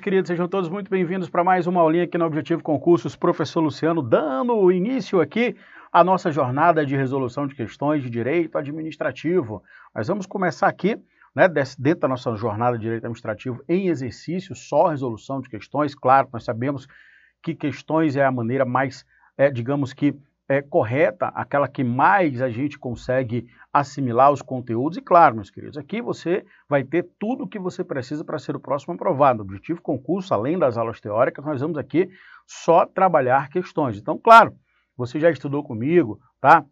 Queridos, sejam todos muito bem-vindos para mais uma aulinha aqui no Objetivo Concursos. Professor Luciano, dando início aqui à nossa jornada de resolução de questões de direito administrativo. Nós vamos começar aqui, né, dentro da nossa jornada de direito administrativo, em exercício, só resolução de questões. Claro, nós sabemos que questões é a maneira mais, é, digamos que, é, correta, aquela que mais a gente consegue assimilar os conteúdos. E claro, meus queridos, aqui você vai ter tudo o que você precisa para ser o próximo aprovado. objetivo concurso, além das aulas teóricas, nós vamos aqui só trabalhar questões. Então, claro, você já estudou comigo, tá?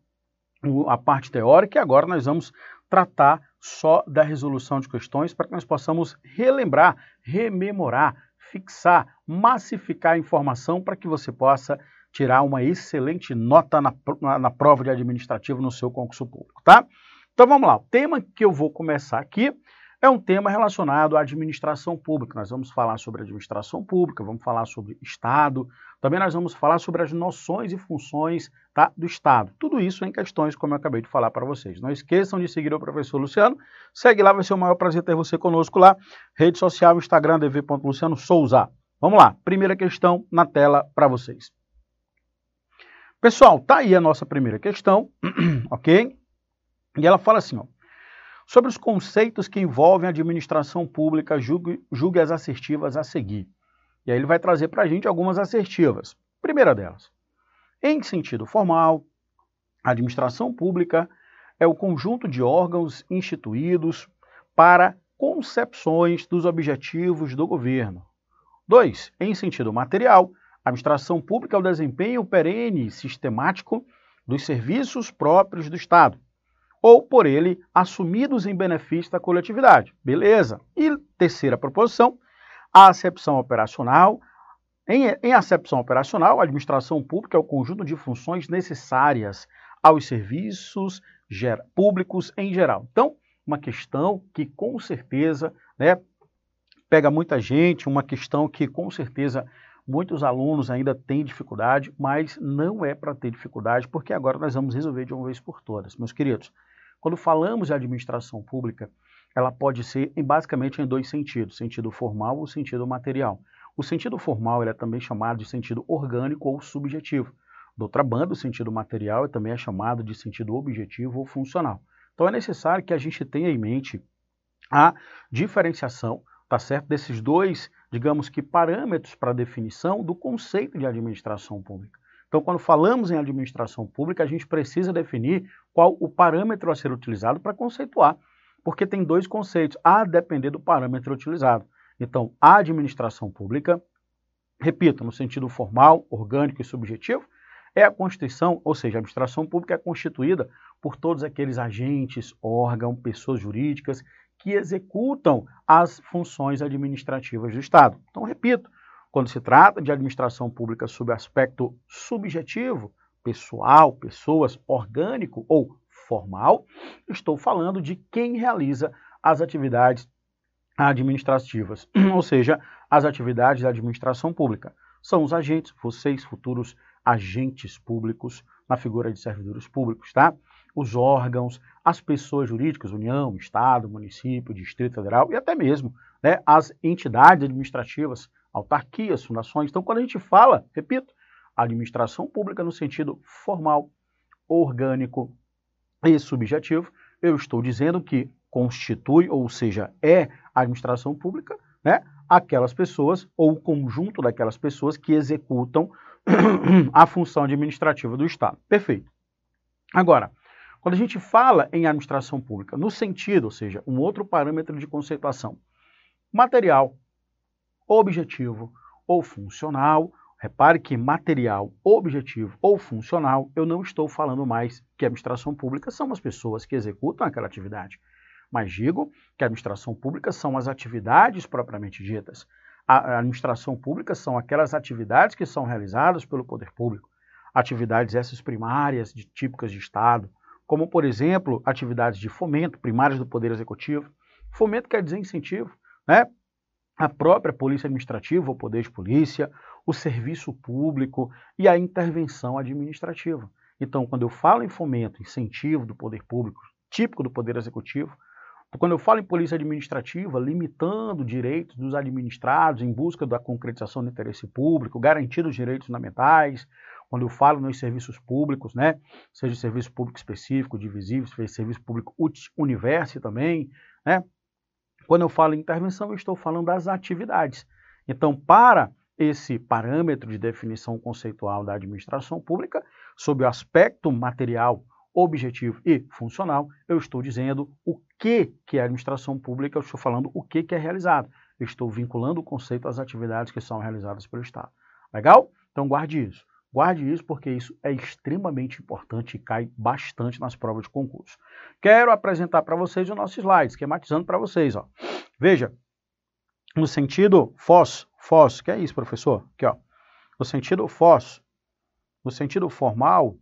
A parte teórica e agora nós vamos tratar só da resolução de questões para que nós possamos relembrar, rememorar, fixar, massificar a informação para que você possa tirar uma excelente nota na, na, na, prova de administrativo no seu concurso público, tá? Então vamos lá, o tema que eu vou começar aqui é um tema relacionado à administração pública. Nós vamos falar sobre administração pública, vamos falar sobre Estado, também nós vamos falar sobre as noções e funções tá, do Estado. Tudo isso em questões, como eu acabei de falar para vocês. Não esqueçam de seguir o professor Luciano. Segue lá, vai ser o maior prazer ter você conosco lá. Rede social, Instagram, dv.luciano Souza. Vamos lá, primeira questão na tela para vocês. Pessoal, tá aí a nossa primeira questão, ok? E ela fala assim, ó, sobre os conceitos que envolvem a administração pública, julgue, julgue as assertivas a seguir. E aí ele vai trazer para a gente algumas assertivas. Primeira delas, em sentido formal, a administração pública é o conjunto de órgãos instituídos para concepções dos objetivos do governo. 2. Em sentido material, a administração pública é o desempenho perene e sistemático dos serviços próprios do Estado, ou por ele assumidos em benefício da coletividade. Beleza. E terceira proposição, a acepção operacional. Em, em acepção operacional, a administração pública é o conjunto de funções necessárias aos serviços públicos em geral. Então, uma questão que com certeza né, pega muita gente, uma questão que com certeza Muitos alunos ainda têm dificuldade, mas não é para ter dificuldade, porque agora nós vamos resolver de uma vez por todas. Meus queridos, quando falamos de administração pública, ela pode ser em, basicamente em dois sentidos, sentido formal ou sentido material. O sentido formal é também chamado de sentido orgânico ou subjetivo. Do outra banda, o sentido material é também é chamado de sentido objetivo ou funcional. Então é necessário que a gente tenha em mente a diferenciação, tá certo, desses dois digamos que, parâmetros para definição do conceito de administração pública. Então, quando falamos em administração pública, a gente precisa definir qual o parâmetro a ser utilizado para conceituar, porque tem dois conceitos, a depender do parâmetro utilizado. Então, a administração pública, repito, no sentido formal, orgânico e subjetivo, é a Constituição, ou seja, a administração pública é constituída por todos aqueles agentes, órgãos, pessoas jurídicas que executam as funções administrativas do Estado. Então, repito, quando se trata de administração pública sob aspecto subjetivo, pessoal, pessoas, orgânico ou formal, estou falando de quem realiza as atividades administrativas, ou seja, as atividades da administração pública. São os agentes, vocês, futuros agentes públicos, na figura de servidores públicos, tá? Os órgãos, as pessoas jurídicas, União, Estado, município, Distrito Federal e até mesmo né, as entidades administrativas, autarquias, fundações. Então, quando a gente fala, repito, administração pública no sentido formal, orgânico e subjetivo, eu estou dizendo que constitui, ou seja, é administração pública, né, aquelas pessoas ou o conjunto daquelas pessoas que executam a função administrativa do Estado. Perfeito. Agora, quando a gente fala em administração pública, no sentido, ou seja, um outro parâmetro de conceituação, material, objetivo ou funcional, repare que material, objetivo ou funcional, eu não estou falando mais que administração pública são as pessoas que executam aquela atividade, mas digo que a administração pública são as atividades propriamente ditas. A administração pública são aquelas atividades que são realizadas pelo poder público, atividades essas primárias, de, típicas de Estado, como, por exemplo, atividades de fomento, primárias do Poder Executivo. Fomento quer dizer incentivo, né? A própria Polícia Administrativa, o Poder de Polícia, o serviço público e a intervenção administrativa. Então, quando eu falo em fomento, incentivo do poder público, típico do Poder Executivo, quando eu falo em polícia administrativa, limitando direitos dos administrados em busca da concretização do interesse público, garantindo os direitos fundamentais, quando eu falo nos serviços públicos, né, seja serviço público específico, divisível, serviço público universo também, né, quando eu falo em intervenção, eu estou falando das atividades. Então, para esse parâmetro de definição conceitual da administração pública, sob o aspecto material, objetivo e funcional, eu estou dizendo o que, que é administração pública, eu estou falando o que, que é realizado. Eu estou vinculando o conceito às atividades que são realizadas pelo Estado. Legal? Então guarde isso. Guarde isso porque isso é extremamente importante e cai bastante nas provas de concurso. Quero apresentar para vocês o nosso slide, esquematizando para vocês. Ó. Veja, no sentido FOS, FOS, que é isso, professor? Aqui, ó. No sentido FOS, no sentido formal,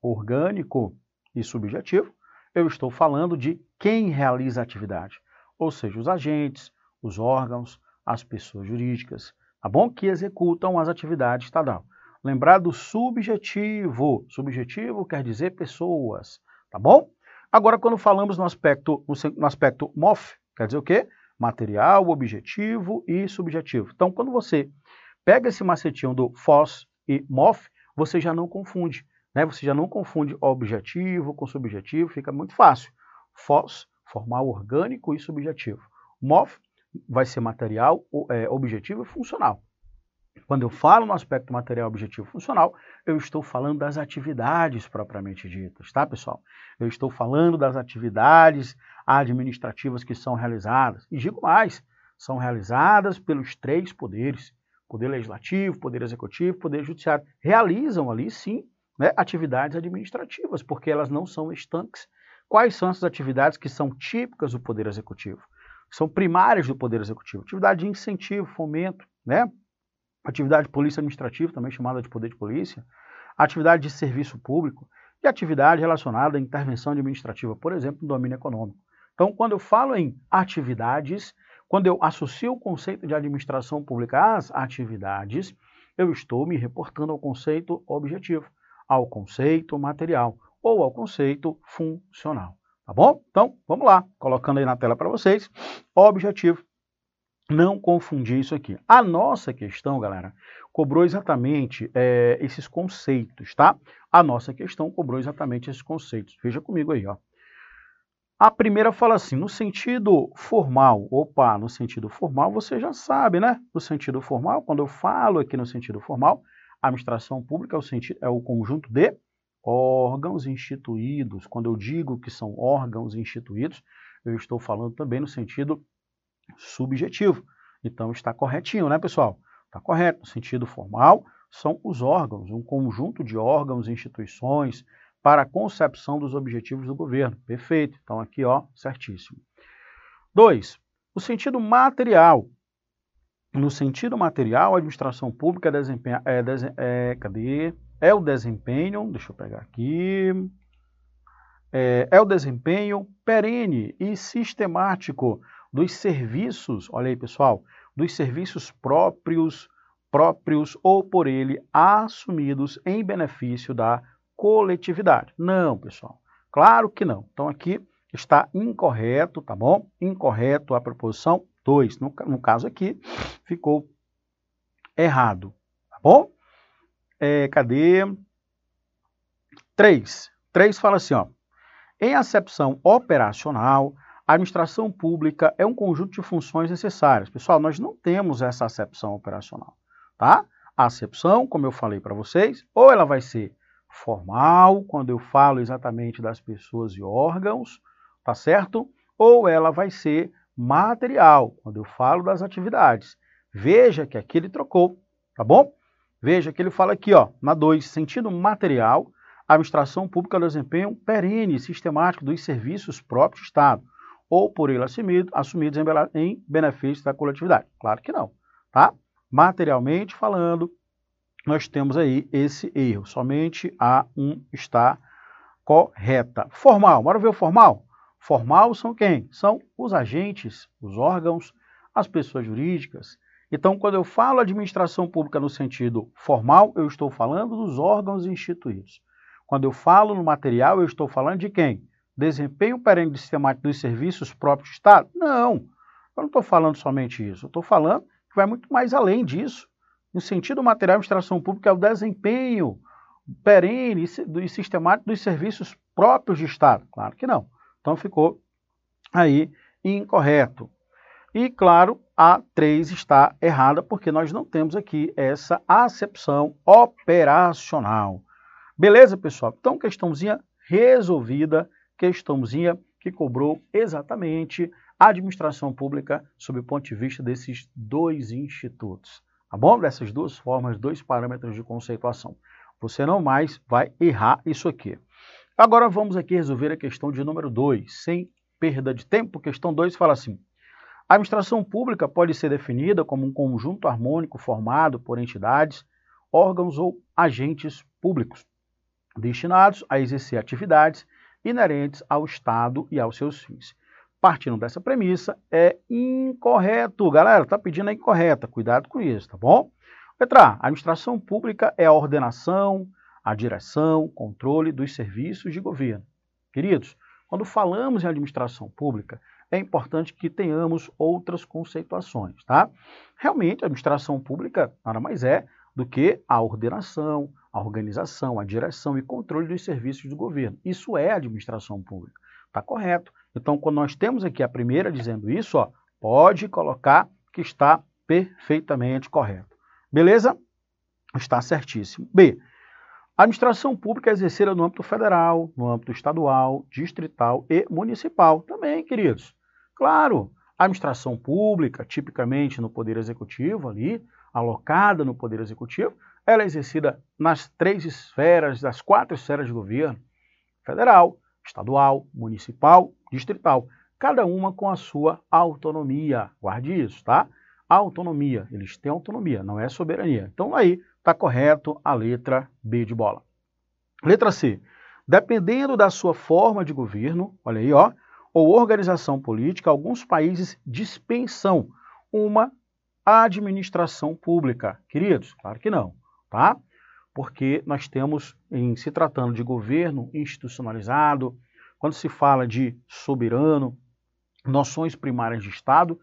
orgânico e subjetivo, eu estou falando de quem realiza a atividade, ou seja, os agentes, os órgãos, as pessoas jurídicas, tá bom? Que executam as atividades estadual. Lembrar do subjetivo. Subjetivo quer dizer pessoas, tá bom? Agora, quando falamos no aspecto, no aspecto MOF, quer dizer o quê? Material, objetivo e subjetivo. Então, quando você pega esse macetinho do FOS e MOF, você já não confunde. Né? Você já não confunde objetivo com subjetivo, fica muito fácil. FOS, formal orgânico e subjetivo. MOF vai ser material, é, objetivo e funcional. Quando eu falo no aspecto material objetivo funcional, eu estou falando das atividades propriamente ditas, tá, pessoal? Eu estou falando das atividades administrativas que são realizadas. E digo mais, são realizadas pelos três poderes, poder legislativo, poder executivo, poder judiciário. Realizam ali, sim, né, atividades administrativas, porque elas não são estanques. Quais são essas atividades que são típicas do poder executivo? São primárias do poder executivo. Atividade de incentivo, fomento, né? Atividade de polícia administrativa, também chamada de poder de polícia, atividade de serviço público e atividade relacionada à intervenção administrativa, por exemplo, no domínio econômico. Então, quando eu falo em atividades, quando eu associo o conceito de administração pública às atividades, eu estou me reportando ao conceito objetivo, ao conceito material ou ao conceito funcional. Tá bom? Então, vamos lá, colocando aí na tela para vocês, objetivo não confundir isso aqui. A nossa questão, galera, cobrou exatamente é, esses conceitos, tá? A nossa questão cobrou exatamente esses conceitos. Veja comigo aí, ó. A primeira fala assim, no sentido formal, opa, no sentido formal você já sabe, né? No sentido formal, quando eu falo aqui no sentido formal, a administração pública é o, sentido, é o conjunto de órgãos instituídos. Quando eu digo que são órgãos instituídos, eu estou falando também no sentido subjetivo. Então está corretinho, né, pessoal? Está correto. No sentido formal, são os órgãos, um conjunto de órgãos e instituições para a concepção dos objetivos do governo. Perfeito. Então aqui, ó, certíssimo. Dois, o sentido material. No sentido material, a administração pública desempenha, é, é, cadê? é o desempenho, deixa eu pegar aqui, é, é o desempenho perene e sistemático dos serviços, olha aí pessoal, dos serviços próprios, próprios ou por ele assumidos em benefício da coletividade. Não, pessoal, claro que não. Então aqui está incorreto, tá bom? Incorreto a proposição 2. No, no caso aqui, ficou errado, tá bom? É, cadê? 3. 3 fala assim, ó. Em acepção operacional, a administração pública é um conjunto de funções necessárias. Pessoal, nós não temos essa acepção operacional, tá? A acepção, como eu falei para vocês, ou ela vai ser formal, quando eu falo exatamente das pessoas e órgãos, tá certo? Ou ela vai ser material, quando eu falo das atividades. Veja que aqui ele trocou, tá bom? Veja que ele fala aqui, ó, na 2, sentido material, a administração pública desempenha perene e sistemático dos serviços próprios do Estado ou por ele assumido, assumidos em, em benefício da coletividade? Claro que não, tá? Materialmente falando, nós temos aí esse erro. Somente a 1 está correta. Formal, bora ver o formal? Formal são quem? São os agentes, os órgãos, as pessoas jurídicas. Então, quando eu falo administração pública no sentido formal, eu estou falando dos órgãos instituídos. Quando eu falo no material, eu estou falando de quem? Desempenho perene sistemático dos serviços próprios do Estado? Não, eu não estou falando somente isso. Eu estou falando que vai muito mais além disso. No sentido material, a administração pública é o desempenho perene e sistemático dos serviços próprios de Estado. Claro que não. Então ficou aí incorreto. E, claro, a 3 está errada, porque nós não temos aqui essa acepção operacional. Beleza, pessoal? Então, questãozinha resolvida, questãozinha que cobrou exatamente a administração pública sob o ponto de vista desses dois institutos. Tá bom? Dessas duas formas, dois parâmetros de conceituação. Você não mais vai errar isso aqui. Agora vamos aqui resolver a questão de número 2, sem perda de tempo. Questão 2 fala assim: a administração pública pode ser definida como um conjunto harmônico formado por entidades, órgãos ou agentes públicos, destinados a exercer atividades inerentes ao Estado e aos seus fins. Partindo dessa premissa, é incorreto. Galera, tá pedindo a incorreta. Cuidado com isso, tá bom? Letra A. Administração pública é a ordenação, a direção, controle dos serviços de governo. Queridos, quando falamos em administração pública, é importante que tenhamos outras conceituações, tá? Realmente, a administração pública nada mais é do que a ordenação, a organização, a direção e controle dos serviços do governo. Isso é administração pública. Está correto. Então, quando nós temos aqui a primeira dizendo isso, ó, pode colocar que está perfeitamente correto. Beleza? Está certíssimo. B. A administração pública é exercida no âmbito federal, no âmbito estadual, distrital e municipal. Também, queridos. Claro, a administração pública, tipicamente no Poder Executivo, ali, alocada no Poder Executivo, ela é exercida nas três esferas, das quatro esferas de governo: federal, estadual, municipal, distrital, cada uma com a sua autonomia. Guarde isso, tá? Autonomia, eles têm autonomia, não é soberania. Então aí está correto a letra B de bola. Letra C. Dependendo da sua forma de governo, olha aí, ó, ou organização política, alguns países dispensam uma administração pública. Queridos, claro que não, tá? Porque nós temos, em se tratando de governo institucionalizado, quando se fala de soberano, noções primárias de Estado,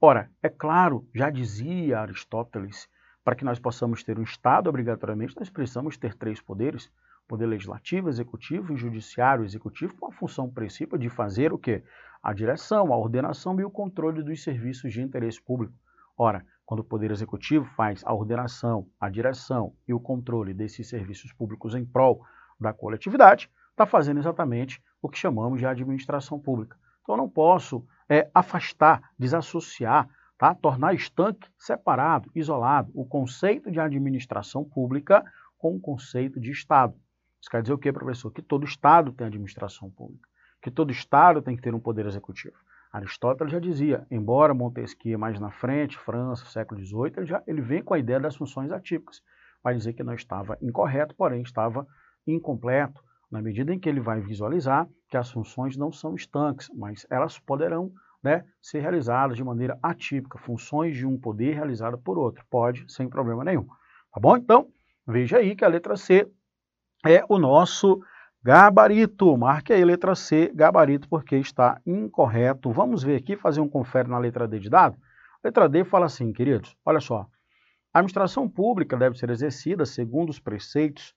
ora, é claro, já dizia Aristóteles, para que nós possamos ter um Estado, obrigatoriamente, nós precisamos ter três poderes, Poder Legislativo, Executivo e Judiciário Executivo com a função principal de fazer o quê? A direção, a ordenação e o controle dos serviços de interesse público. Ora, quando o Poder Executivo faz a ordenação, a direção e o controle desses serviços públicos em prol da coletividade, está fazendo exatamente o que chamamos de administração pública. Então, eu não posso é, afastar, desassociar, tá? tornar estanque, separado, isolado, o conceito de administração pública com o conceito de Estado. Isso quer dizer o quê, professor? Que todo Estado tem administração pública, que todo Estado tem que ter um poder executivo. Aristóteles já dizia, embora Montesquieu mais na frente, França, século XVIII, ele, já, ele vem com a ideia das funções atípicas. Vai dizer que não estava incorreto, porém estava incompleto, na medida em que ele vai visualizar que as funções não são estanques, mas elas poderão né, ser realizadas de maneira atípica, funções de um poder realizada por outro. Pode, sem problema nenhum. Tá bom? Então, veja aí que a letra C é o nosso gabarito. Marque aí letra C, gabarito, porque está incorreto. Vamos ver aqui, fazer um confere na letra D de dado? Letra D fala assim, queridos, olha só. A administração pública deve ser exercida segundo os preceitos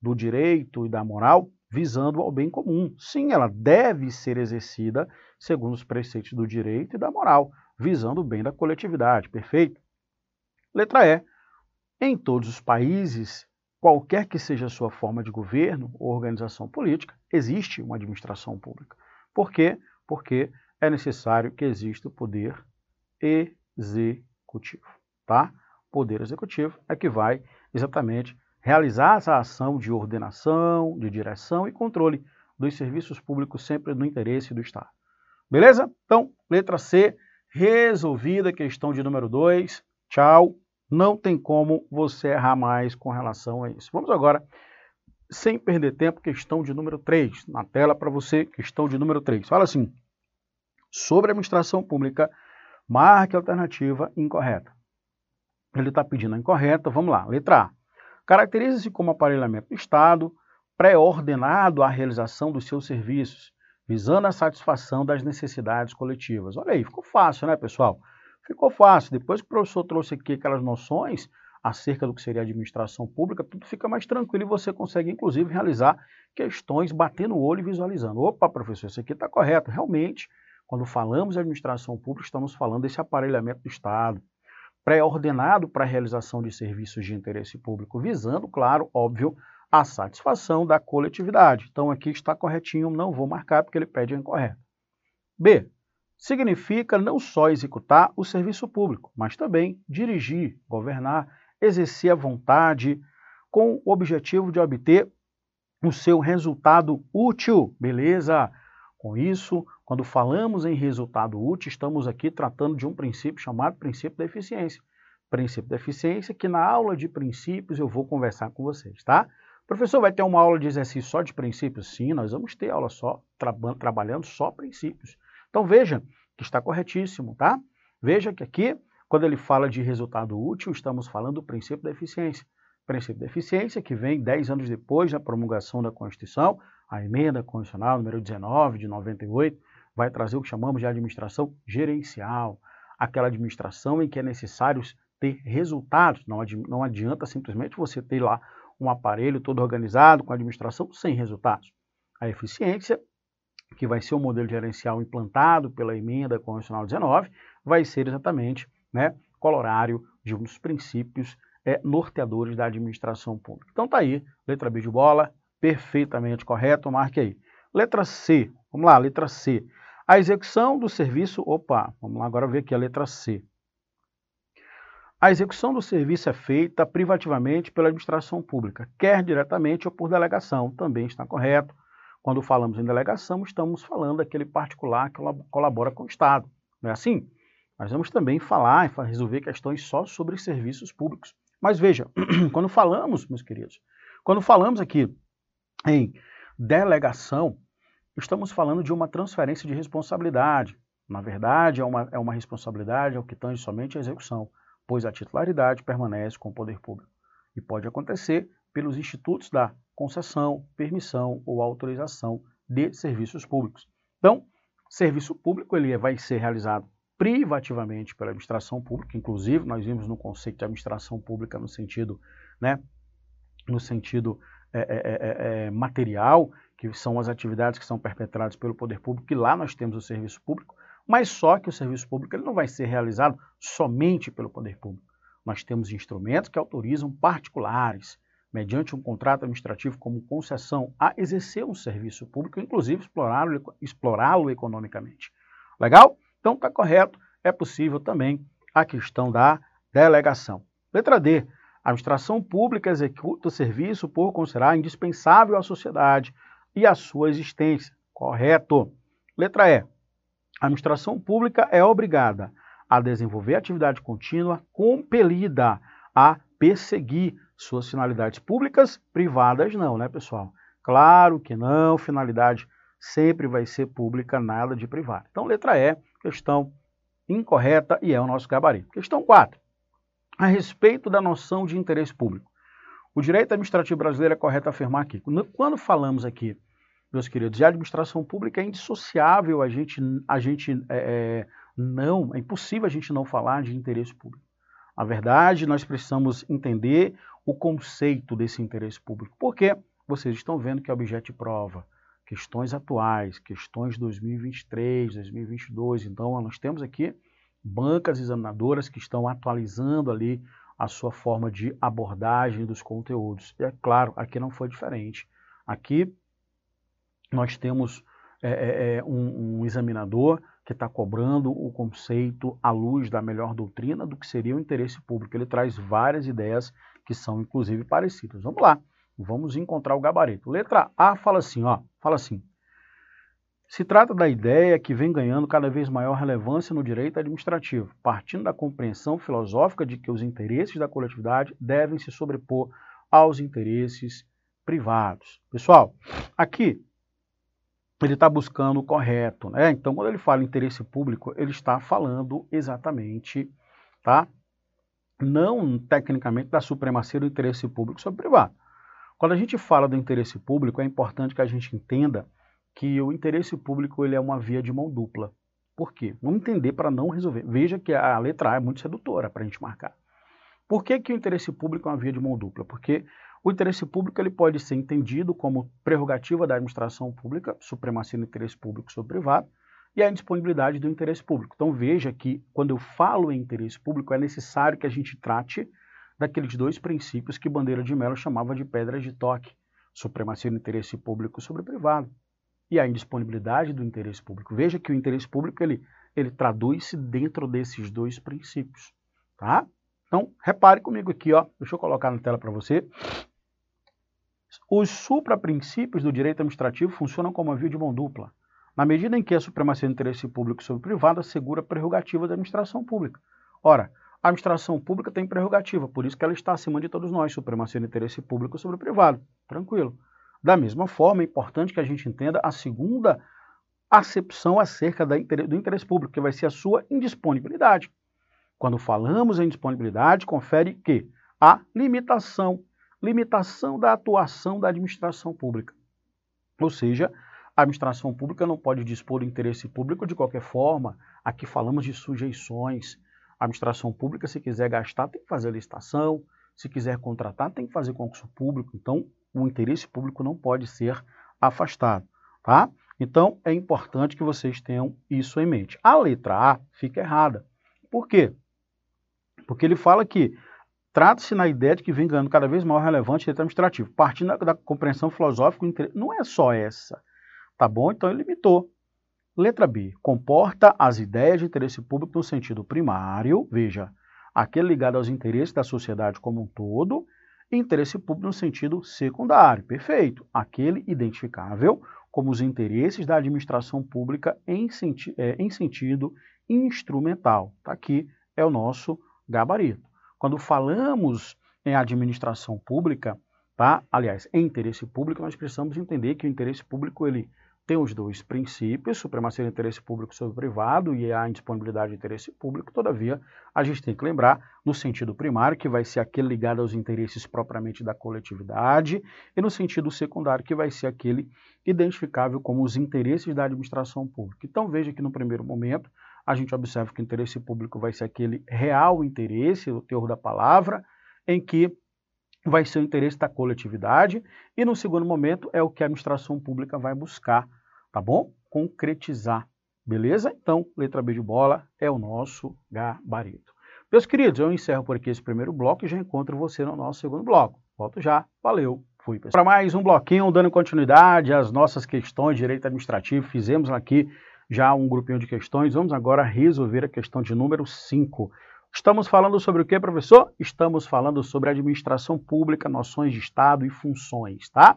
do direito e da moral, visando ao bem comum. Sim, ela deve ser exercida segundo os preceitos do direito e da moral, visando o bem da coletividade. Perfeito? Letra E. Em todos os países qualquer que seja a sua forma de governo ou organização política, existe uma administração pública. Por quê? Porque é necessário que exista o poder executivo, tá? Poder executivo é que vai exatamente realizar essa ação de ordenação, de direção e controle dos serviços públicos sempre no interesse do Estado. Beleza? Então, letra C, resolvida a questão de número 2. Tchau. Não tem como você errar mais com relação a isso. Vamos agora, sem perder tempo, questão de número 3. Na tela para você, questão de número 3. Fala assim, sobre administração pública, marque a alternativa incorreta. Ele está pedindo a incorreta, vamos lá. Letra A. Caracteriza-se como aparelhamento do Estado, pré-ordenado à realização dos seus serviços, visando a satisfação das necessidades coletivas. Olha aí, ficou fácil, né, pessoal? Ficou fácil. Depois que o professor trouxe aqui aquelas noções acerca do que seria administração pública, tudo fica mais tranquilo e você consegue, inclusive, realizar questões batendo o olho e visualizando. Opa, professor, isso aqui está correto. Realmente, quando falamos de administração pública, estamos falando desse aparelhamento do Estado, pré-ordenado para a realização de serviços de interesse público, visando, claro, óbvio, a satisfação da coletividade. Então aqui está corretinho, não vou marcar porque ele pede a incorreta. B. Significa não só executar o serviço público, mas também dirigir, governar, exercer a vontade com o objetivo de obter o seu resultado útil. Beleza? Com isso, quando falamos em resultado útil, estamos aqui tratando de um princípio chamado princípio da eficiência. Princípio da eficiência que na aula de princípios eu vou conversar com vocês, tá? Professor, vai ter uma aula de exercício só de princípios? Sim, nós vamos ter aula só, tra trabalhando só princípios. Então veja que está corretíssimo, tá? Veja que aqui, quando ele fala de resultado útil, estamos falando do princípio da eficiência. Princípio da eficiência que vem 10 anos depois da promulgação da Constituição, a emenda constitucional número 19 de 98, vai trazer o que chamamos de administração gerencial, aquela administração em que é necessário ter resultados. Não, não adianta simplesmente você ter lá um aparelho todo organizado com administração sem resultados. A eficiência, que vai ser o modelo gerencial implantado pela emenda constitucional 19, vai ser exatamente né, colorário de um dos princípios é, norteadores da administração pública. Então tá aí, letra B de bola, perfeitamente correto, marque aí. Letra C, vamos lá, letra C. A execução do serviço, opa, vamos lá agora ver aqui a letra C. A execução do serviço é feita privativamente pela administração pública, quer diretamente ou por delegação, também está correto. Quando falamos em delegação, estamos falando daquele particular que colabora com o Estado, não é assim? Nós vamos também falar e resolver questões só sobre serviços públicos. Mas veja, quando falamos, meus queridos, quando falamos aqui em delegação, estamos falando de uma transferência de responsabilidade. Na verdade, é uma, é uma responsabilidade ao que tange somente a execução, pois a titularidade permanece com o poder público. E pode acontecer pelos institutos da concessão, permissão ou autorização de serviços públicos. Então, serviço público ele vai ser realizado privativamente pela administração pública, inclusive nós vimos no conceito de administração pública no sentido, né, no sentido é, é, é, material, que são as atividades que são perpetradas pelo poder público, que lá nós temos o serviço público, mas só que o serviço público ele não vai ser realizado somente pelo poder público. Nós temos instrumentos que autorizam particulares, mediante um contrato administrativo como concessão, a exercer um serviço público, inclusive explorá-lo explorá economicamente. Legal? Então está correto, é possível também a questão da delegação. Letra D. A administração pública executa o serviço por considerar indispensável à sociedade e à sua existência. Correto. Letra E. A administração pública é obrigada a desenvolver atividade contínua compelida a perseguir suas finalidades públicas, privadas não, né, pessoal? Claro que não, finalidade sempre vai ser pública, nada de privado. Então, letra E, questão incorreta e é o nosso gabarito. Questão 4. A respeito da noção de interesse público. O direito administrativo brasileiro é correto afirmar aqui. Quando falamos aqui, meus queridos, de administração pública, é indissociável a gente, a gente é, é, não, é impossível a gente não falar de interesse público. A verdade, nós precisamos entender o conceito desse interesse público. Porque vocês estão vendo que é objeto de prova, questões atuais, questões 2023, 2022. Então, nós temos aqui bancas examinadoras que estão atualizando ali a sua forma de abordagem dos conteúdos. E é claro, aqui não foi diferente. Aqui nós temos é, é, é um, um examinador que está cobrando o conceito à luz da melhor doutrina do que seria o interesse público. Ele traz várias ideias que são inclusive parecidas. Vamos lá. Vamos encontrar o gabarito. Letra A fala assim, ó, fala assim. Se trata da ideia que vem ganhando cada vez maior relevância no direito administrativo, partindo da compreensão filosófica de que os interesses da coletividade devem se sobrepor aos interesses privados. Pessoal, aqui ele está buscando o correto, né? Então, quando ele fala interesse público, ele está falando exatamente, tá? Não tecnicamente da supremacia do interesse público sobre o privado. Quando a gente fala do interesse público, é importante que a gente entenda que o interesse público ele é uma via de mão dupla. Por quê? Vamos entender para não resolver. Veja que a letra A é muito sedutora para a gente marcar. Por que, que o interesse público é uma via de mão dupla? Porque o interesse público ele pode ser entendido como prerrogativa da administração pública, supremacia do interesse público sobre privado, e a indisponibilidade do interesse público. Então veja que quando eu falo em interesse público é necessário que a gente trate daqueles dois princípios que Bandeira de Mello chamava de pedras de toque, supremacia do interesse público sobre privado e a indisponibilidade do interesse público. Veja que o interesse público ele, ele traduz-se dentro desses dois princípios, tá? Então, repare comigo aqui, ó, deixa eu colocar na tela para você. Os supraprincípios do direito administrativo funcionam como uma via de mão dupla, na medida em que a supremacia do interesse público sobre o privado assegura a prerrogativa da administração pública. Ora, a administração pública tem prerrogativa, por isso que ela está acima de todos nós, supremacia do interesse público sobre o privado. Tranquilo. Da mesma forma, é importante que a gente entenda a segunda acepção acerca do interesse público, que vai ser a sua indisponibilidade. Quando falamos em disponibilidade, confere que a limitação, limitação da atuação da administração pública. Ou seja, a administração pública não pode dispor do interesse público de qualquer forma. Aqui falamos de sujeições. A administração pública, se quiser gastar, tem que fazer licitação. Se quiser contratar, tem que fazer concurso público. Então, o interesse público não pode ser afastado, tá? Então, é importante que vocês tenham isso em mente. A letra A fica errada. Por quê? Porque ele fala que trata-se na ideia de que vem ganhando cada vez maior relevante direito administrativo, partindo da, da compreensão filosófica, não é só essa, tá bom? Então ele limitou. Letra B, comporta as ideias de interesse público no sentido primário, veja, aquele ligado aos interesses da sociedade como um todo, e interesse público no sentido secundário, perfeito, aquele identificável como os interesses da administração pública em, senti é, em sentido instrumental. Tá aqui é o nosso gabarito. Quando falamos em administração pública, tá? aliás, em interesse público, nós precisamos entender que o interesse público ele tem os dois princípios, supremacia do interesse público sobre o privado e a indisponibilidade do interesse público, todavia, a gente tem que lembrar, no sentido primário, que vai ser aquele ligado aos interesses propriamente da coletividade, e no sentido secundário, que vai ser aquele identificável como os interesses da administração pública. Então, veja que no primeiro momento, a gente observa que o interesse público vai ser aquele real interesse, o teor da palavra, em que vai ser o interesse da coletividade, e no segundo momento é o que a administração pública vai buscar, tá bom? Concretizar, beleza? Então, letra B de bola é o nosso gabarito. Meus queridos, eu encerro por aqui esse primeiro bloco e já encontro você no nosso segundo bloco. Volto já, valeu, fui pessoal. Para mais um bloquinho, dando continuidade às nossas questões de direito administrativo, fizemos aqui já um grupinho de questões. Vamos agora resolver a questão de número 5. Estamos falando sobre o que, professor? Estamos falando sobre administração pública, noções de Estado e funções, tá?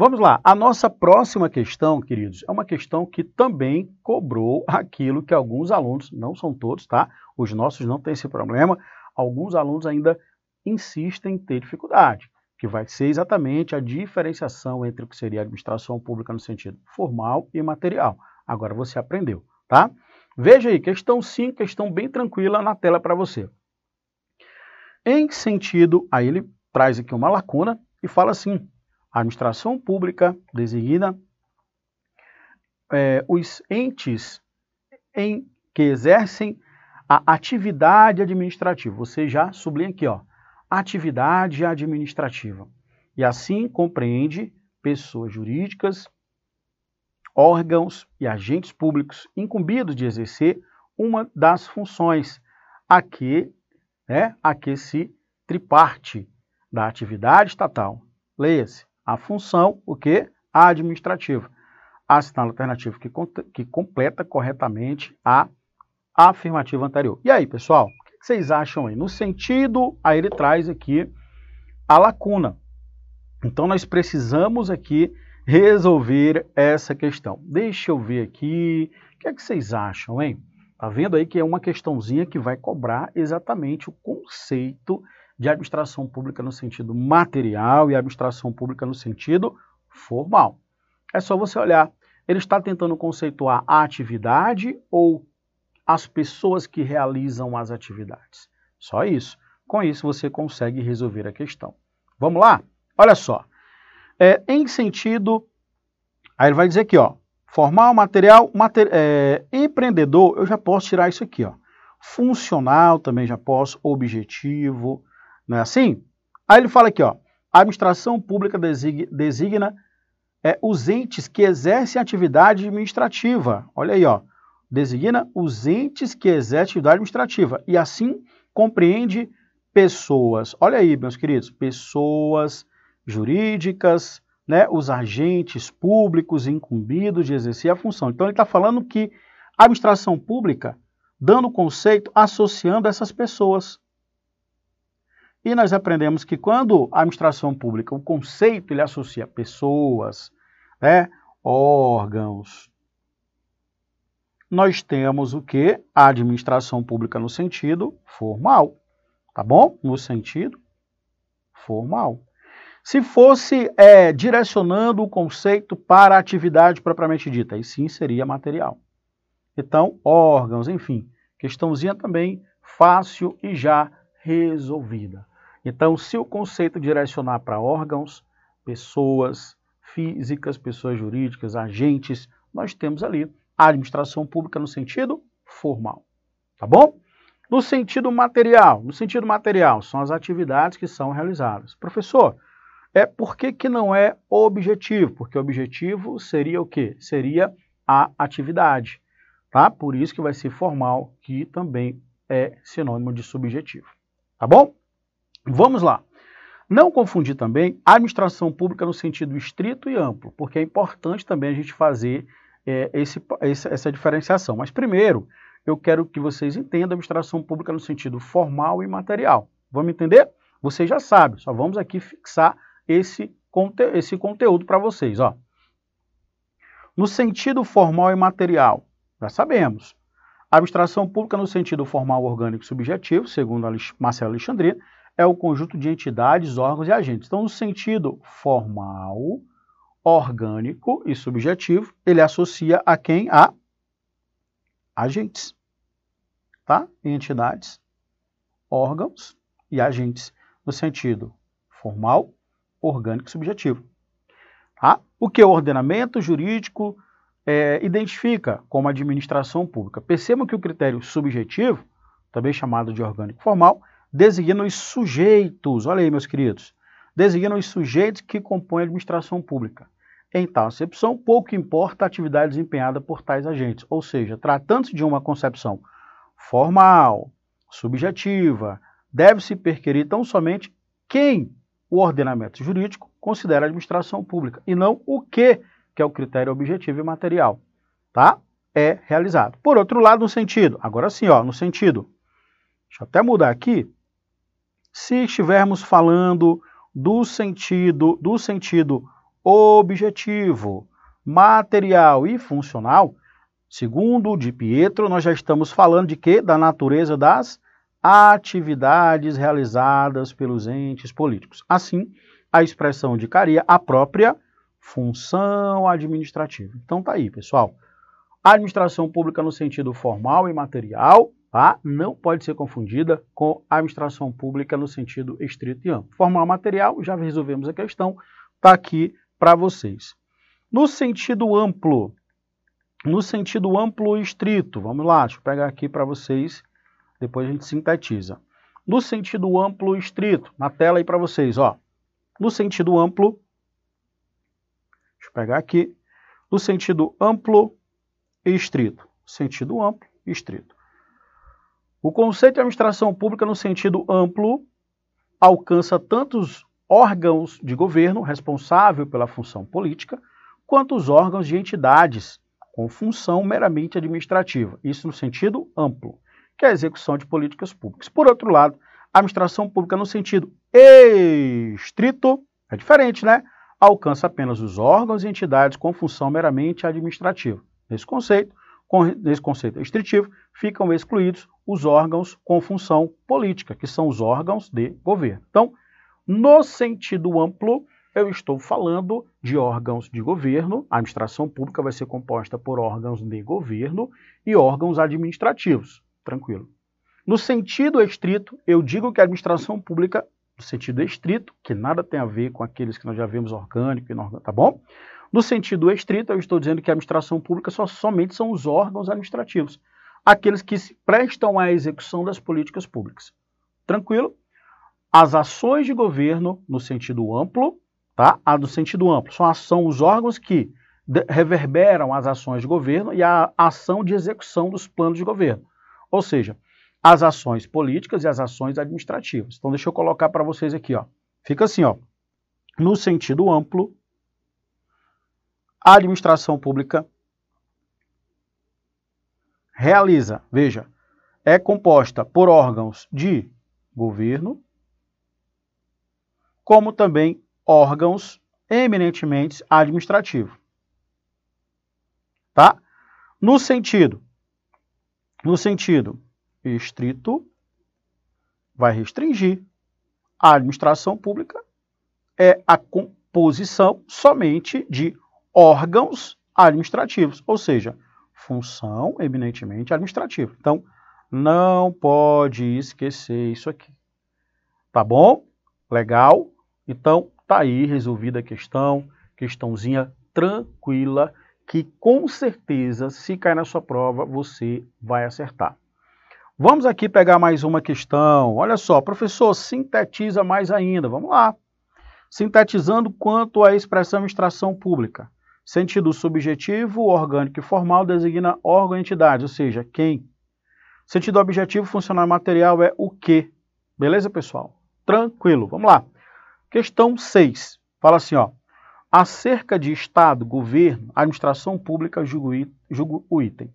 Vamos lá. A nossa próxima questão, queridos, é uma questão que também cobrou aquilo que alguns alunos, não são todos, tá? Os nossos não têm esse problema. Alguns alunos ainda insistem em ter dificuldade, que vai ser exatamente a diferenciação entre o que seria administração pública no sentido formal e material. Agora você aprendeu, tá? Veja aí, questão 5, questão bem tranquila na tela para você. Em que sentido, aí ele traz aqui uma lacuna e fala assim, administração pública designa é, os entes em que exercem a atividade administrativa. Você já sublinha aqui, ó, atividade administrativa. E assim compreende pessoas jurídicas, órgãos e agentes públicos incumbidos de exercer uma das funções a que, né, a que se triparte da atividade estatal. Leia-se, a função, o que? Administrativa. Assinala a alternativa que, que completa corretamente a afirmativa anterior. E aí, pessoal, o que vocês acham aí? No sentido, aí ele traz aqui a lacuna. Então, nós precisamos aqui resolver essa questão. Deixa eu ver aqui, o que é que vocês acham, hein? Tá vendo aí que é uma questãozinha que vai cobrar exatamente o conceito de administração pública no sentido material e administração pública no sentido formal. É só você olhar. Ele está tentando conceituar a atividade ou as pessoas que realizam as atividades. Só isso. Com isso você consegue resolver a questão. Vamos lá? Olha só. É, em sentido Aí ele vai dizer aqui, ó, formal, material, mater, é, empreendedor, eu já posso tirar isso aqui, ó. Funcional também já posso, objetivo, não é assim? Aí ele fala aqui, ó, a administração pública designa, é, os entes que exercem atividade administrativa. Olha aí, ó, designa os entes que exercem atividade administrativa e assim compreende pessoas. Olha aí, meus queridos, pessoas jurídicas, né, os agentes públicos incumbidos de exercer a função. Então ele está falando que a administração pública, dando o conceito, associando essas pessoas. E nós aprendemos que quando a administração pública, o conceito ele associa pessoas, né, órgãos, nós temos o que? A administração pública no sentido formal, tá bom? No sentido formal. Se fosse é, direcionando o conceito para a atividade propriamente dita, aí sim seria material. Então, órgãos, enfim, questãozinha também fácil e já resolvida. Então, se o conceito direcionar para órgãos, pessoas físicas, pessoas jurídicas, agentes, nós temos ali a administração pública no sentido formal. Tá bom? No sentido material, no sentido material, são as atividades que são realizadas. Professor, é por que, que não é objetivo? Porque objetivo seria o quê? Seria a atividade. Tá? Por isso que vai ser formal, que também é sinônimo de subjetivo. Tá bom? Vamos lá. Não confundir também administração pública no sentido estrito e amplo, porque é importante também a gente fazer é, esse, essa diferenciação. Mas primeiro, eu quero que vocês entendam a administração pública no sentido formal e material. Vamos entender? Vocês já sabem, só vamos aqui fixar esse, conte esse conteúdo para vocês. Ó. No sentido formal e material, já sabemos. A abstração pública no sentido formal, orgânico e subjetivo, segundo Marcelo Alexandrino, é o conjunto de entidades, órgãos e agentes. Então, no sentido formal, orgânico e subjetivo, ele associa a quem? A agentes, tá? Entidades, órgãos e agentes, no sentido formal, orgânico e subjetivo. Tá? O que o ordenamento jurídico é, identifica como administração pública. Percebam que o critério subjetivo, também chamado de orgânico formal, designa os sujeitos, olha aí, meus queridos, designa os sujeitos que compõem a administração pública. Em tal acepção, pouco importa a atividade desempenhada por tais agentes, ou seja, tratando-se de uma concepção formal, subjetiva, deve-se perquirir tão somente quem o ordenamento jurídico considera a administração pública e não o que, que é o critério objetivo e material, tá? É realizado. Por outro lado, no sentido, agora sim, ó, no sentido, deixa eu até mudar aqui, se estivermos falando do sentido, do sentido objetivo, material e funcional, segundo de Pietro, nós já estamos falando de quê? Da natureza das atividades realizadas pelos entes políticos. Assim, a expressão indicaria a própria função administrativa. Então tá aí, pessoal. A administração pública no sentido formal e material, tá? Não pode ser confundida com administração pública no sentido estrito e amplo. Formal material, já resolvemos a questão, tá aqui para vocês. No sentido amplo, no sentido amplo e estrito, vamos lá, deixa eu pegar aqui para vocês, depois a gente sintetiza. No sentido amplo e estrito, na tela aí para vocês, ó. No sentido amplo, deixa eu pegar aqui, no sentido amplo e estrito. Sentido amplo e estrito. O conceito de administração pública no sentido amplo alcança tantos órgãos de governo responsável pela função política, quanto os órgãos de entidades com função meramente administrativa, isso no sentido amplo, que é a execução de políticas públicas. Por outro lado, a administração pública no sentido estrito é diferente, né? Alcança apenas os órgãos e entidades com função meramente administrativa. Nesse conceito, nesse conceito restritivo, ficam excluídos os órgãos com função política, que são os órgãos de governo. Então, no sentido amplo, eu estou falando de órgãos de governo, a administração pública vai ser composta por órgãos de governo e órgãos administrativos, tranquilo. No sentido estrito, eu digo que a administração pública, no sentido estrito, que nada tem a ver com aqueles que nós já vimos orgânico e inorgânico, tá bom? No sentido estrito, eu estou dizendo que a administração pública só, somente são os órgãos administrativos, aqueles que se prestam à execução das políticas públicas. Tranquilo? As ações de governo, no sentido amplo, tá? A do sentido amplo, são, são os órgãos que reverberam as ações de governo e a ação de execução dos planos de governo. Ou seja, as ações políticas e as ações administrativas. Então, deixa eu colocar para vocês aqui, ó. Fica assim, ó. No sentido amplo, a administração pública realiza, veja, é composta por órgãos de governo, como também órgãos eminentemente administrativos. Tá? No sentido, no sentido estrito, vai restringir. A administração pública é a composição somente de órgãos administrativos, ou seja, função eminentemente administrativa. Então, não pode esquecer isso aqui. Tá bom? Legal? Então, tá aí resolvida a questão, questãozinha tranquila, que com certeza, se cair na sua prova, você vai acertar. Vamos aqui pegar mais uma questão. Olha só, professor, sintetiza mais ainda. Vamos lá. Sintetizando quanto à expressão administração pública. Sentido subjetivo, orgânico e formal designa órgão e entidade, ou seja, quem. Sentido objetivo, funcional e material é o que. Beleza, pessoal? Tranquilo. Vamos lá. Questão 6. Fala assim, ó. Acerca de Estado, governo, administração pública, julgo, o item.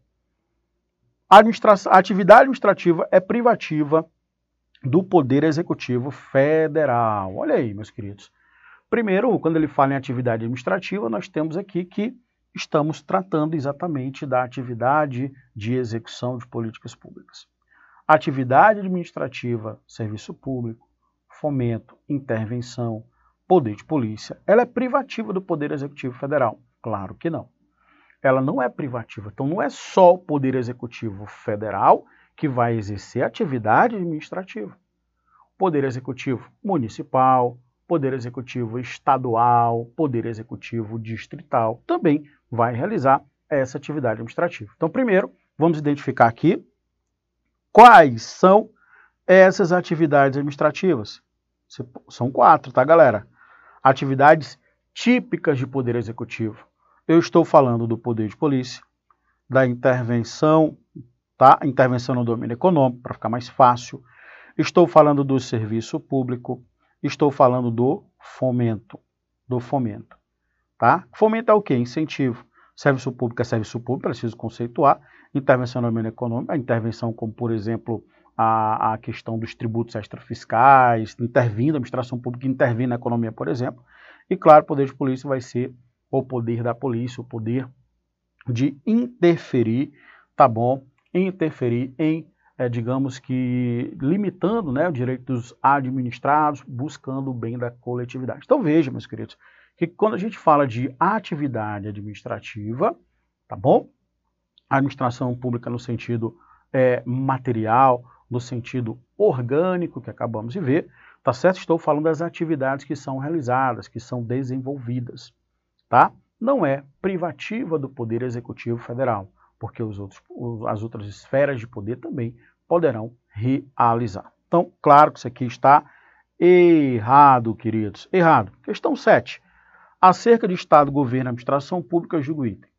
A atividade administrativa é privativa do Poder Executivo Federal. Olha aí, meus queridos. Primeiro, quando ele fala em atividade administrativa, nós temos aqui que estamos tratando exatamente da atividade de execução de políticas públicas. Atividade administrativa, serviço público, fomento, intervenção, poder de polícia, ela é privativa do Poder Executivo Federal? Claro que não. Ela não é privativa. Então não é só o Poder Executivo Federal que vai exercer atividade administrativa. Poder Executivo Municipal, Poder Executivo Estadual, Poder Executivo Distrital, também vai realizar essa atividade administrativa. Então, primeiro, vamos identificar aqui quais são essas atividades administrativas. São quatro, tá, galera? Atividades típicas de Poder Executivo. Eu estou falando do poder de polícia, da intervenção, tá? Intervenção no domínio econômico, para ficar mais fácil. Estou falando do serviço público, Estou falando do fomento, do fomento, tá? Fomento é o quê? Incentivo. Serviço público é serviço público, preciso conceituar. Intervenção no meio econômico, a intervenção como, por exemplo, a, a questão dos tributos extrafiscais, intervindo, a administração pública intervindo na economia, por exemplo. E, claro, o poder de polícia vai ser o poder da polícia, o poder de interferir, tá bom? Interferir em é, digamos que, limitando né, os direitos administrados, buscando o bem da coletividade. Então veja, meus queridos, que quando a gente fala de atividade administrativa, tá bom? Administração pública no sentido é, material, no sentido orgânico que acabamos de ver, tá certo? Estou falando das atividades que são realizadas, que são desenvolvidas, tá? Não é privativa do Poder Executivo Federal porque os outros, as outras esferas de poder também poderão realizar. Então, claro que isso aqui está errado, queridos. Errado. Questão 7. Acerca de Estado, governo, administração pública, julgo item.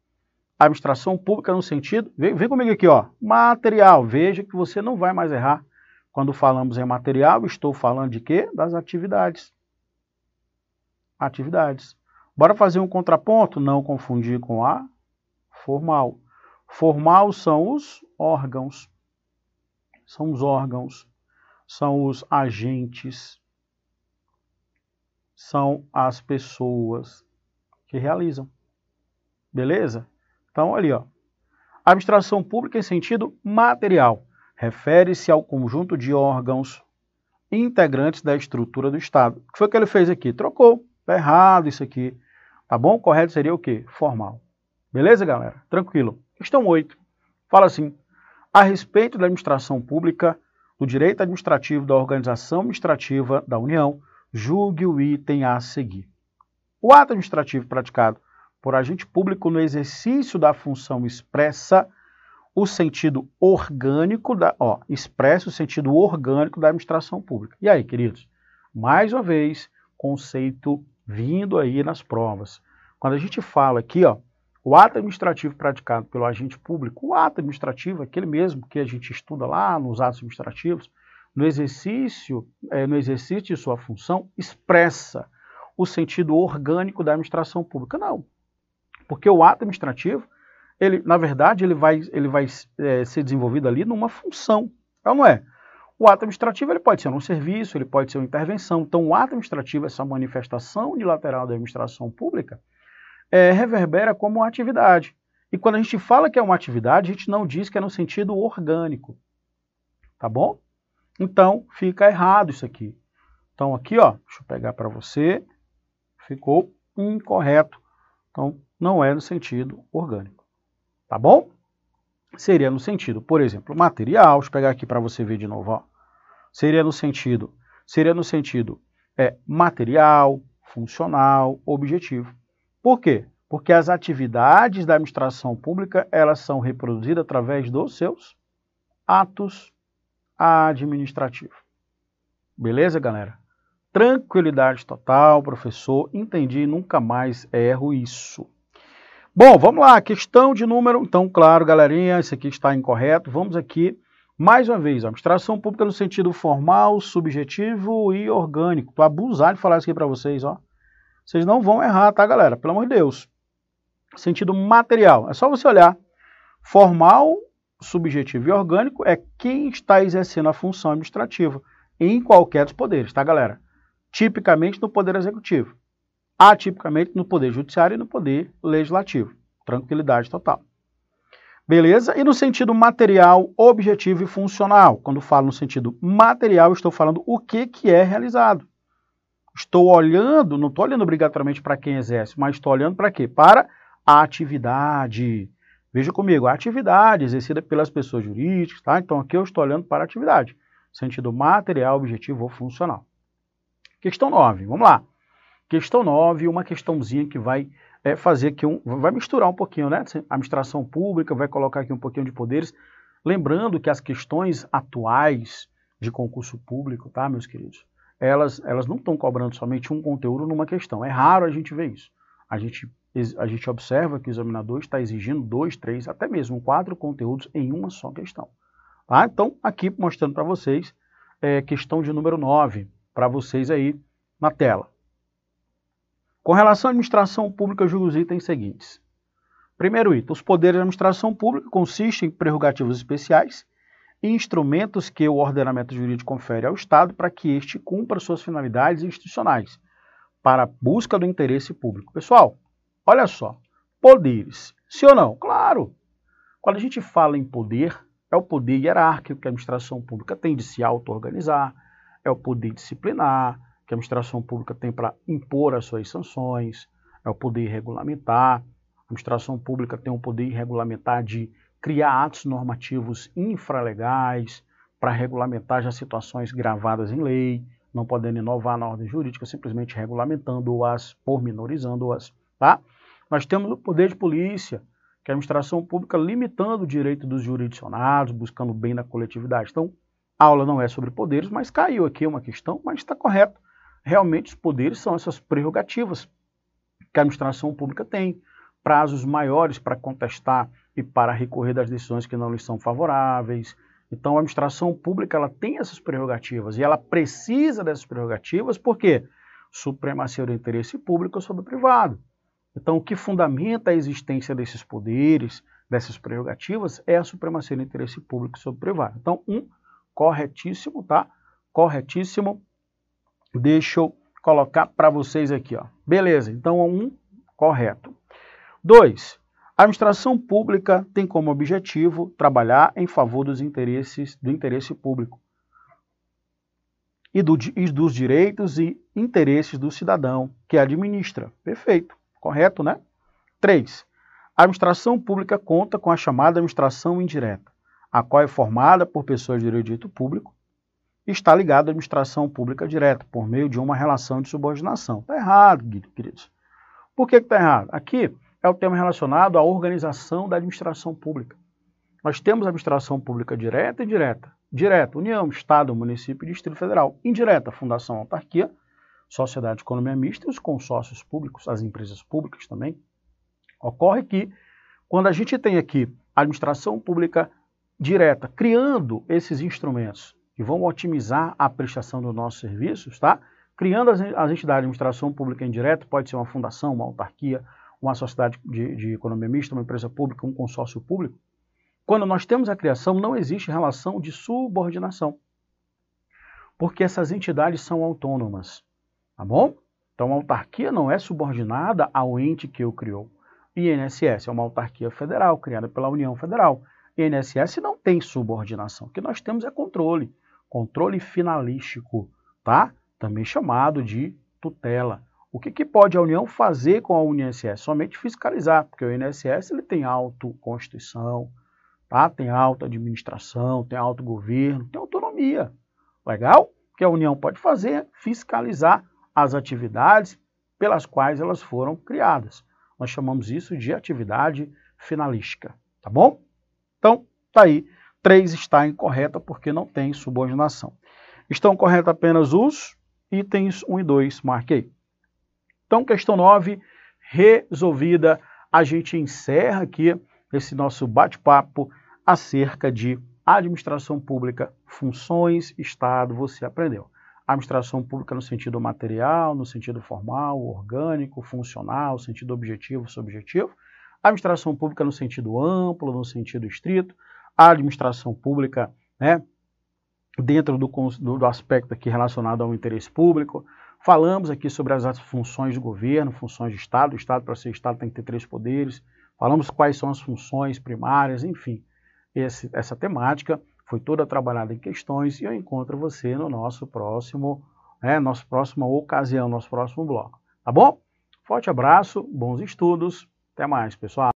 Administração pública no sentido, vem, vem comigo aqui, ó, material. Veja que você não vai mais errar. Quando falamos em material, estou falando de quê? Das atividades. Atividades. Bora fazer um contraponto? Não confundir com a formal. Formal são os órgãos. São os órgãos, são os agentes, são as pessoas que realizam. Beleza? Então, ali, ó. Abstração pública em sentido material refere-se ao conjunto de órgãos integrantes da estrutura do Estado. O que foi que ele fez aqui? Trocou. Tá errado isso aqui. Tá bom? Correto seria o quê? Formal. Beleza, galera? Tranquilo. Questão 8. Fala assim: a respeito da administração pública, do direito administrativo da organização administrativa da União, julgue o item a seguir. O ato administrativo praticado por agente público no exercício da função expressa o sentido orgânico da, ó, expressa o sentido orgânico da administração pública. E aí, queridos? Mais uma vez, conceito vindo aí nas provas. Quando a gente fala aqui, ó, o ato administrativo praticado pelo agente público, o ato administrativo, aquele mesmo que a gente estuda lá nos atos administrativos, no exercício, é, no exercício de sua função, expressa o sentido orgânico da administração pública. Não. Porque o ato administrativo, ele, na verdade, ele vai, ele vai é, ser desenvolvido ali numa função. Então, não é? O ato administrativo ele pode ser um serviço, ele pode ser uma intervenção. Então, o ato administrativo, essa manifestação unilateral da administração pública, é, reverbera como atividade. E quando a gente fala que é uma atividade, a gente não diz que é no sentido orgânico. Tá bom? Então, fica errado isso aqui. Então, aqui, ó, deixa eu pegar para você, ficou incorreto. Então, não é no sentido orgânico. Tá bom? Seria no sentido, por exemplo, material, deixa eu pegar aqui para você ver de novo, ó. Seria no sentido, seria no sentido é, material, funcional, objetivo. Por quê? Porque as atividades da administração pública, elas são reproduzidas através dos seus atos administrativos. Beleza, galera? Tranquilidade total, professor. Entendi, nunca mais erro isso. Bom, vamos lá, questão de número. Então, claro, galerinha, isso aqui está incorreto. Vamos aqui, mais uma vez, administração pública no sentido formal, subjetivo e orgânico. Estou abusar de falar isso aqui para vocês, ó. Vocês não vão errar, tá, galera? Pelo amor de Deus. Sentido material. É só você olhar. Formal, subjetivo e orgânico é quem está exercendo a função administrativa em qualquer dos poderes, tá, galera? Tipicamente no poder executivo. Atipicamente no poder judiciário e no poder legislativo. Tranquilidade total. Beleza? E no sentido material, objetivo e funcional. Quando falo no sentido material, estou falando o que, que é realizado. Estou olhando, não estou olhando obrigatoriamente para quem exerce, mas estou olhando para quê? Para a atividade. Veja comigo, a atividade exercida pelas pessoas jurídicas, tá? Então aqui eu estou olhando para a atividade, sentido material, objetivo ou funcional. Questão 9, vamos lá. Questão 9, uma questãozinha que vai é, fazer aqui um. vai misturar um pouquinho, né? Administração pública, vai colocar aqui um pouquinho de poderes. Lembrando que as questões atuais de concurso público, tá, meus queridos? Elas, elas não estão cobrando somente um conteúdo numa questão. É raro a gente ver isso. A gente, a gente observa que o examinador está exigindo dois, três, até mesmo quatro conteúdos em uma só questão. Tá? Então, aqui mostrando para vocês, é, questão de número 9, para vocês aí na tela. Com relação à administração pública, julgo os itens seguintes. Primeiro item, os poderes da administração pública consistem em prerrogativas especiais instrumentos que o ordenamento jurídico confere ao Estado para que este cumpra suas finalidades institucionais para a busca do interesse público. Pessoal, olha só, poderes, sim ou não? Claro! Quando a gente fala em poder, é o poder hierárquico que a administração pública tem de se auto-organizar, é o poder disciplinar que a administração pública tem para impor as suas sanções, é o poder regulamentar, a administração pública tem o poder regulamentar de criar atos normativos infralegais para regulamentar já situações gravadas em lei, não podendo inovar na ordem jurídica, simplesmente regulamentando-as, pormenorizando-as, tá? Nós temos o poder de polícia, que é a administração pública limitando o direito dos jurisdicionados, buscando bem da coletividade. Então, a aula não é sobre poderes, mas caiu aqui uma questão, mas está correto. Realmente, os poderes são essas prerrogativas que a administração pública tem, prazos maiores para contestar e para recorrer das decisões que não lhes são favoráveis. Então, a administração pública ela tem essas prerrogativas e ela precisa dessas prerrogativas porque supremacia do interesse público sobre o privado. Então, o que fundamenta a existência desses poderes, dessas prerrogativas, é a supremacia do interesse público sobre o privado. Então, um, corretíssimo, tá? Corretíssimo. Deixa eu colocar para vocês aqui, ó. Beleza, então, um, correto. Dois, a administração pública tem como objetivo trabalhar em favor dos interesses do interesse público e, do, e dos direitos e interesses do cidadão que administra. Perfeito, correto, né? 3. A administração pública conta com a chamada administração indireta, a qual é formada por pessoas de direito público e está ligada à administração pública direta, por meio de uma relação de subordinação. Está errado, queridos. Por que está errado? Aqui é o tema relacionado à organização da administração pública. Nós temos administração pública direta e indireta. Direta, União, Estado, município e Distrito Federal. Indireta, Fundação, Autarquia, Sociedade de Economia Mista e os consórcios públicos, as empresas públicas também. Ocorre que, quando a gente tem aqui administração pública direta, criando esses instrumentos que vão otimizar a prestação dos nossos serviços, tá? Criando as entidades de administração pública indireta, pode ser uma fundação, uma autarquia, uma sociedade de, de economia mista, uma empresa pública, um consórcio público. Quando nós temos a criação, não existe relação de subordinação, porque essas entidades são autônomas, tá bom? Então, a autarquia não é subordinada ao ente que o criou. INSS é uma autarquia federal, criada pela União Federal. INSS não tem subordinação. O que nós temos é controle, controle finalístico, tá? Também chamado de tutela. O que, que pode a União fazer com a INSS? Somente fiscalizar, porque o INSS ele tem autoconstituição, tá? tem auto-administração, tem autogoverno, tem autonomia. Legal? O que a União pode fazer é fiscalizar as atividades pelas quais elas foram criadas. Nós chamamos isso de atividade finalística, tá bom? Então, tá aí. 3 está incorreta porque não tem subordinação. Estão corretos apenas os itens 1 e 2, marquei. Então, questão 9, resolvida. A gente encerra aqui esse nosso bate-papo acerca de administração pública, funções, Estado, você aprendeu. Administração pública no sentido material, no sentido formal, orgânico, funcional, sentido objetivo, subjetivo. Administração pública no sentido amplo, no sentido estrito. Administração pública, né, dentro do, do, do aspecto aqui relacionado ao interesse público. Falamos aqui sobre as funções do governo, funções de Estado. O Estado, para ser Estado, tem que ter três poderes. Falamos quais são as funções primárias, enfim. Esse, essa temática foi toda trabalhada em questões e eu encontro você no nosso próximo, né, nossa próxima ocasião, nosso próximo bloco. Tá bom? Forte abraço, bons estudos, até mais, pessoal.